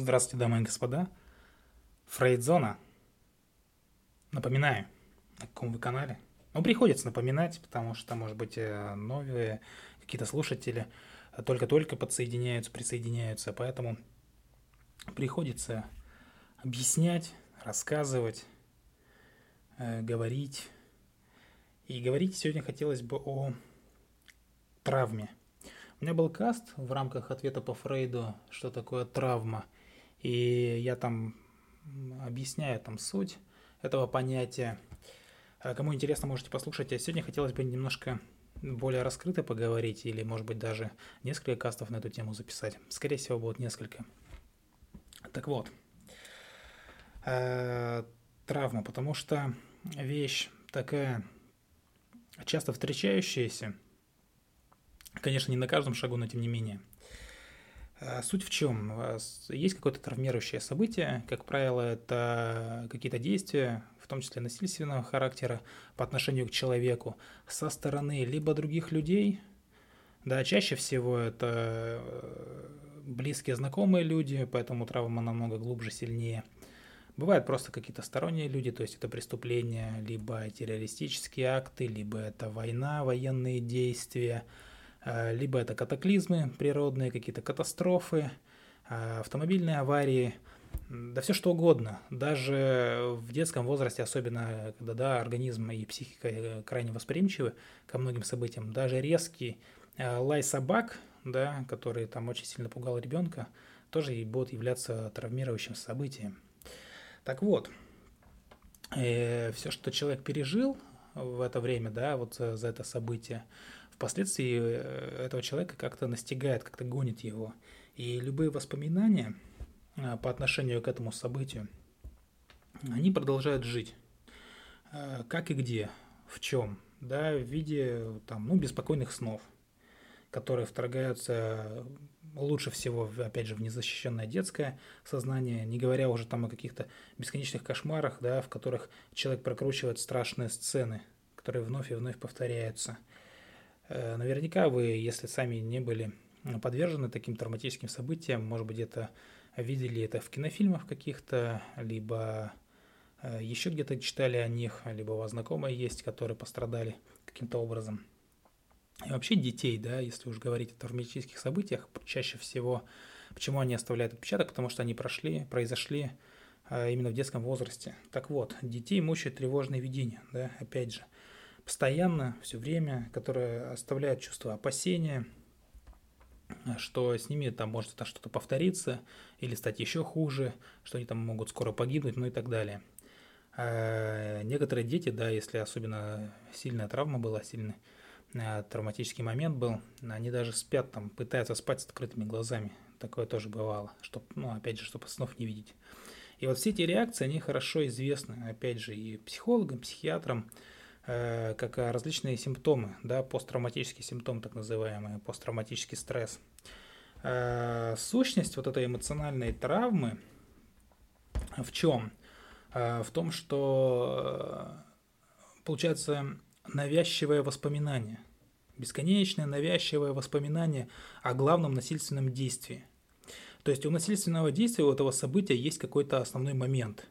Здравствуйте, дамы и господа. Фрейдзона. Напоминаю, на каком вы канале. Ну, приходится напоминать, потому что, может быть, э, новые какие-то слушатели только-только подсоединяются, присоединяются, поэтому приходится объяснять, рассказывать, э, говорить. И говорить сегодня хотелось бы о травме. У меня был каст в рамках ответа по Фрейду, что такое травма. И я там объясняю там суть этого понятия. А кому интересно, можете послушать. А сегодня хотелось бы немножко более раскрыто поговорить или, может быть, даже несколько кастов на эту тему записать. Скорее всего, будет несколько. Так вот, э, травма, потому что вещь такая часто встречающаяся, Конечно, не на каждом шагу, но тем не менее. А, суть в чем? Есть какое-то травмирующее событие, как правило, это какие-то действия, в том числе насильственного характера по отношению к человеку, со стороны либо других людей, да, чаще всего это э, близкие знакомые люди, поэтому травма намного глубже, сильнее. Бывают просто какие-то сторонние люди, то есть это преступления, либо террористические акты, либо это война, военные действия – либо это катаклизмы природные, какие-то катастрофы, э, автомобильные аварии, да все что угодно. Даже в детском возрасте, особенно когда да, организм и психика э, крайне восприимчивы ко многим событиям, даже резкий лай собак, да, который там очень сильно пугал ребенка, тоже и будет являться травмирующим событием. Так вот, э, все, что человек пережил в это время, да, вот за, за это событие, впоследствии э, этого человека как-то настигает, как-то гонит его. И любые воспоминания э, по отношению к этому событию, они продолжают жить. Э, как и где, в чем, да, в виде там, ну, беспокойных снов, которые вторгаются лучше всего, опять же, в незащищенное детское сознание, не говоря уже там о каких-то бесконечных кошмарах, да, в которых человек прокручивает страшные сцены, которые вновь и вновь повторяются – наверняка вы, если сами не были подвержены таким травматическим событиям, может быть, где-то видели это в кинофильмах каких-то, либо э, еще где-то читали о них, либо у вас знакомые есть, которые пострадали каким-то образом. И вообще детей, да, если уж говорить о травматических событиях, чаще всего, почему они оставляют отпечаток, потому что они прошли, произошли э, именно в детском возрасте. Так вот, детей мучают тревожные видения, да, опять же – постоянно, все время, которое оставляет чувство опасения, что с ними там может это что-то повториться или стать еще хуже, что они там могут скоро погибнуть, ну и так далее. А некоторые дети, да, если особенно сильная травма была, сильный а, травматический момент был, они даже спят там, пытаются спать с открытыми глазами. Такое тоже бывало, чтобы, ну, опять же, чтобы снов не видеть. И вот все эти реакции, они хорошо известны, опять же, и психологам, психиатрам, Э, как различные симптомы, да, посттравматические симптомы, так называемые, посттравматический стресс. Э, сущность вот этой эмоциональной травмы в чем? Э, в том, что получается навязчивое воспоминание, бесконечное навязчивое воспоминание о главном насильственном действии. То есть у насильственного действия, у этого события есть какой-то основной момент,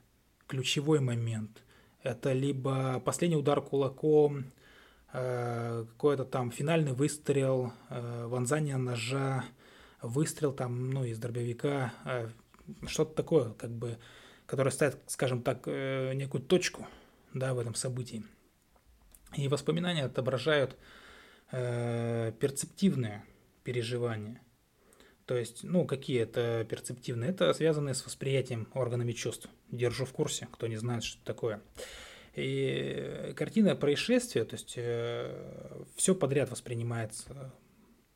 ключевой момент – это либо последний удар кулаком, э, какой-то там финальный выстрел, э, вонзание ножа, выстрел там, ну, из дробовика, э, что-то такое, как бы, которое ставит, скажем так, некую точку, да, в этом событии. И воспоминания отображают перцептивные переживания. То есть, ну, какие это перцептивные? Это связанные с восприятием органами чувств. Держу в курсе, кто не знает, что это такое. И картина происшествия, то есть э, все подряд воспринимается.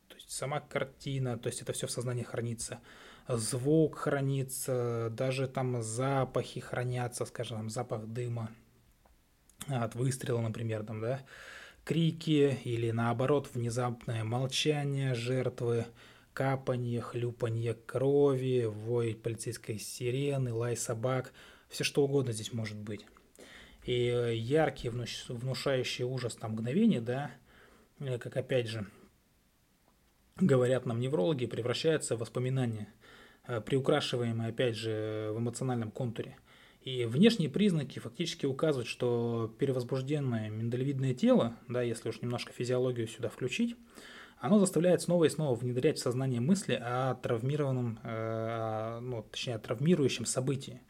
То есть сама картина, то есть это все в сознании хранится. Звук хранится, даже там запахи хранятся, скажем, там, запах дыма от выстрела, например, там, да, крики или наоборот внезапное молчание жертвы, капанье, хлюпанье крови, вой полицейской сирены, лай собак, все что угодно здесь может быть. И яркие, внушающие ужас там мгновения, да, э, как опять же говорят нам неврологи, превращаются в воспоминания. приукрашиваемые, опять же, в эмоциональном контуре. И внешние признаки фактически указывают, что перевозбужденное миндалевидное тело, да, если уж немножко физиологию сюда включить, оно заставляет снова и снова внедрять в сознание мысли о травмированном, э, ну, точнее, о травмирующем событии.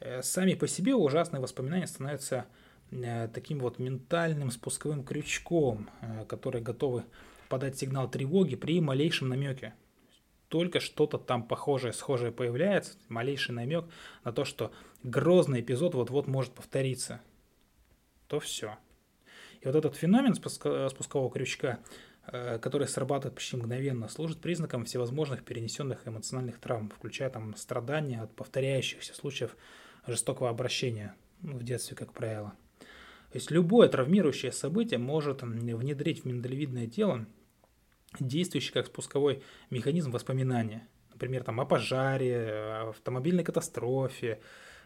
Э, сами по себе ужасные воспоминания становятся э, таким вот ментальным спусковым крючком, который готовы подать сигнал тревоги при малейшем намеке. Только что-то там похожее, схожее появляется, малейший намек на то, что грозный эпизод вот-вот может повториться, то все. И вот этот феномен спускового крючка Э, который срабатывает почти мгновенно, служит признаком всевозможных перенесенных эмоциональных травм, включая там страдания от повторяющихся случаев жестокого обращения в детстве, как правило. То есть любое травмирующее событие может внедрить в миндалевидное тело действующий как спусковой механизм воспоминания. Например, там, о пожаре, автомобильной катастрофе,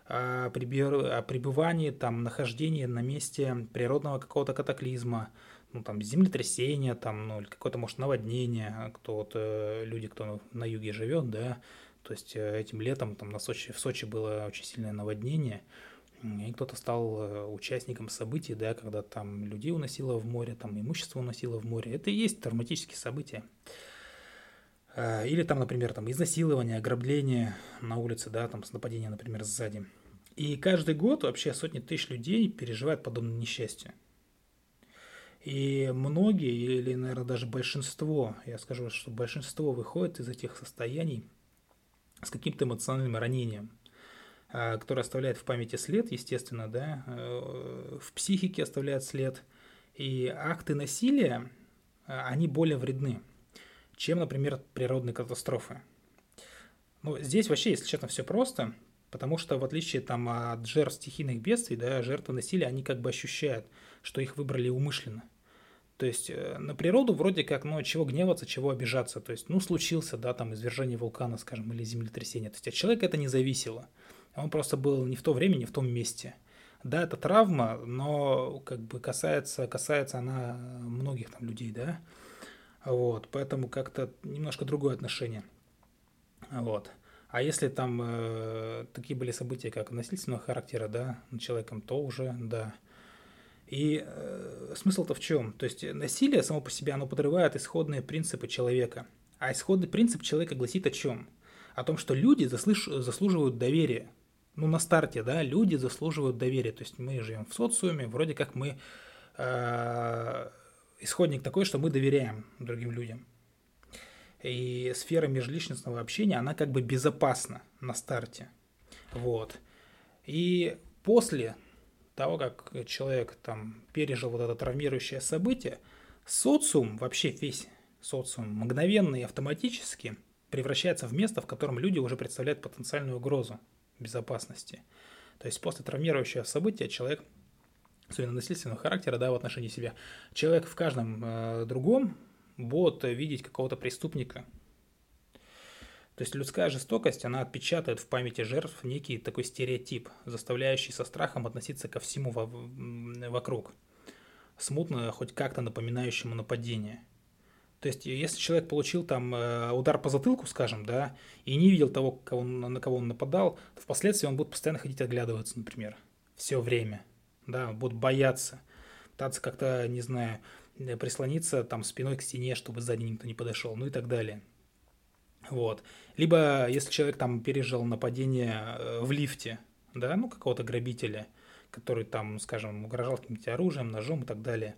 о, пребывании, там, нахождении на месте природного какого-то катаклизма, ну, там, землетрясение, там, ну, или какое-то, может, наводнение, кто вот, э, люди, кто на юге живет, да, то есть э, этим летом там на Сочи, в Сочи было очень сильное наводнение, и кто-то стал э, участником событий, да, когда там людей уносило в море, там имущество уносило в море. Это и есть травматические события. Или там, например, там изнасилование, ограбление на улице, да, там с нападением, например, сзади. И каждый год вообще сотни тысяч людей переживают подобное несчастье. И многие, или, наверное, даже большинство, я скажу, что большинство выходит из этих состояний с каким-то эмоциональным ранением, а, которое оставляет в памяти след, естественно, да, э, в психике оставляет след. И акты насилия, а, они более вредны, чем, например, природные катастрофы. Ну, здесь вообще, если честно, все просто, потому что в отличие там от жертв стихийных бедствий, да, жертвы насилия, они как бы ощущают, что их выбрали умышленно. То есть э, на природу вроде как, ну, чего гневаться, чего обижаться. То есть, ну, случился, да, там, извержение вулкана, скажем, или землетрясение. То есть от человека это не зависело. Он просто был не в то время, не в том месте. Да, это травма, но как бы касается, касается она многих там людей, да. Вот, поэтому как-то немножко другое отношение. Вот. А если там э, такие были события, как насильственного характера, да, над человеком, то уже, да, и э, смысл-то в чем? То есть насилие само по себе, оно подрывает исходные принципы человека. А исходный принцип человека гласит о чем? О том, что люди заслыш... заслуживают доверия. Ну, на старте, да, люди заслуживают доверия. То есть мы живем в социуме, вроде как мы э, исходник такой, что мы доверяем другим людям. И сфера межличностного общения, она как бы безопасна на старте. Вот. И после того, как человек там пережил вот это травмирующее событие, социум, вообще весь социум, мгновенно и автоматически превращается в место, в котором люди уже представляют потенциальную угрозу безопасности. То есть после травмирующего события человек, особенно насильственного характера, да, в отношении себя, человек в каждом э, другом будет видеть какого-то преступника, то есть людская жестокость, она отпечатает в памяти жертв некий такой стереотип, заставляющий со страхом относиться ко всему вокруг, смутно хоть как-то напоминающему нападение. То есть, если человек получил там э, удар по затылку, скажем, да, и не видел того, кого, на кого он нападал, то впоследствии он будет постоянно ходить оглядываться, например, все время, да, будет бояться, пытаться как-то, не знаю, э, прислониться там спиной к стене, чтобы сзади никто не подошел, ну и так далее. Вот. Либо если человек там пережил нападение э, в лифте, да, ну какого-то грабителя, который там, скажем, угрожал каким-нибудь оружием, ножом и так далее.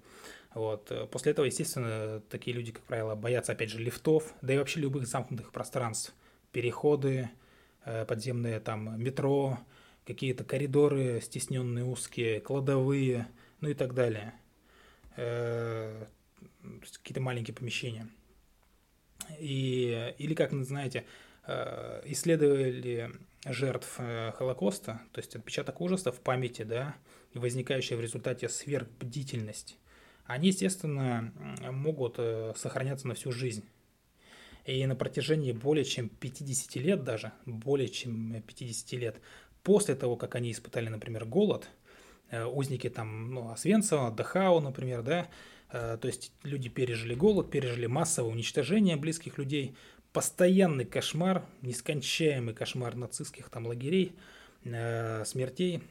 Вот. После этого, естественно, такие люди, как правило, боятся, опять же, лифтов, да и вообще любых замкнутых пространств. Переходы, э, подземные там метро, какие-то коридоры стесненные, узкие, кладовые, ну и так далее. Э, какие-то маленькие помещения. И, или, как знаете, э, исследовали жертв э, Холокоста, то есть отпечаток ужаса в памяти, да, и возникающая в результате сверхбдительность, они, естественно, могут э, сохраняться на всю жизнь. И на протяжении более чем 50 лет даже, более чем 50 лет, после того, как они испытали, например, голод, узники там, ну, Освенцима, Дахау, например, да, то есть люди пережили голод, пережили массовое уничтожение близких людей. постоянный кошмар, нескончаемый кошмар нацистских там лагерей, э, смертей.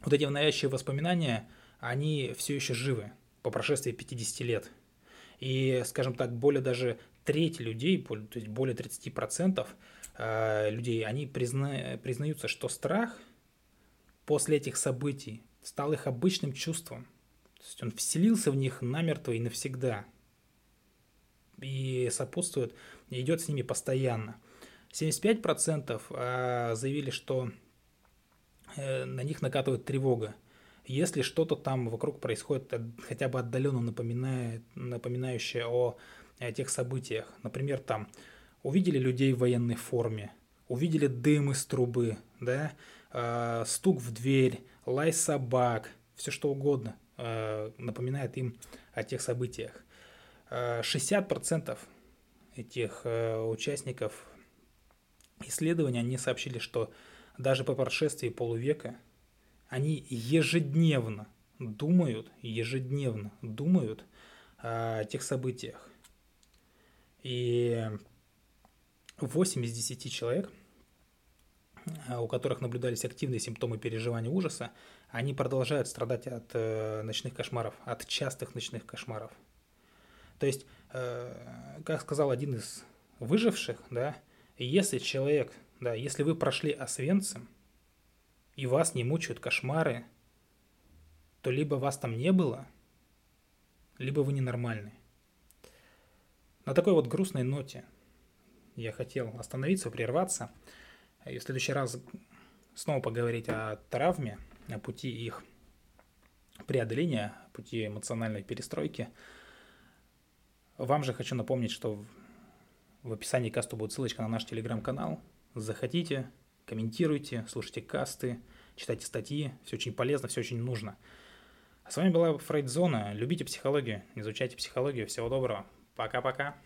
Вот эти навязчивые воспоминания, они все еще живы по прошествии 50 лет. И, скажем так, более даже треть людей, то есть более 30% э, людей, они призна, признаются, что страх после этих событий стал их обычным чувством. То есть он вселился в них намертво и навсегда. И сопутствует, идет с ними постоянно. 75% э, заявили, что э, на них накатывает тревога. Если что-то там вокруг происходит хотя бы отдаленно напоминает, напоминающее о тех событиях. Например, там увидели людей в военной форме, увидели дым из трубы, да, э, стук в дверь, лай собак, все что угодно э, напоминает им о тех событиях. Э, 60% этих э, участников исследования, они сообщили, что даже по прошествии полувека они ежедневно думают, ежедневно думают о тех событиях. И 8 из 10 человек, э, у которых наблюдались активные симптомы переживания ужаса, они продолжают страдать от э, ночных кошмаров, от частых ночных кошмаров. То есть, э, как сказал один из выживших, да, если человек, да, если вы прошли Освенцим, и вас не мучают кошмары, то либо вас там не было, либо вы ненормальный. На такой вот грустной ноте я хотел остановиться, прерваться и в следующий раз снова поговорить о травме, о пути их преодоления, пути эмоциональной перестройки. Вам же хочу напомнить, что в описании каста будет ссылочка на наш телеграм-канал. Заходите, комментируйте, слушайте касты, читайте статьи. Все очень полезно, все очень нужно. А с вами была Фрейдзона. Любите психологию, изучайте психологию. Всего доброго. Пока-пока.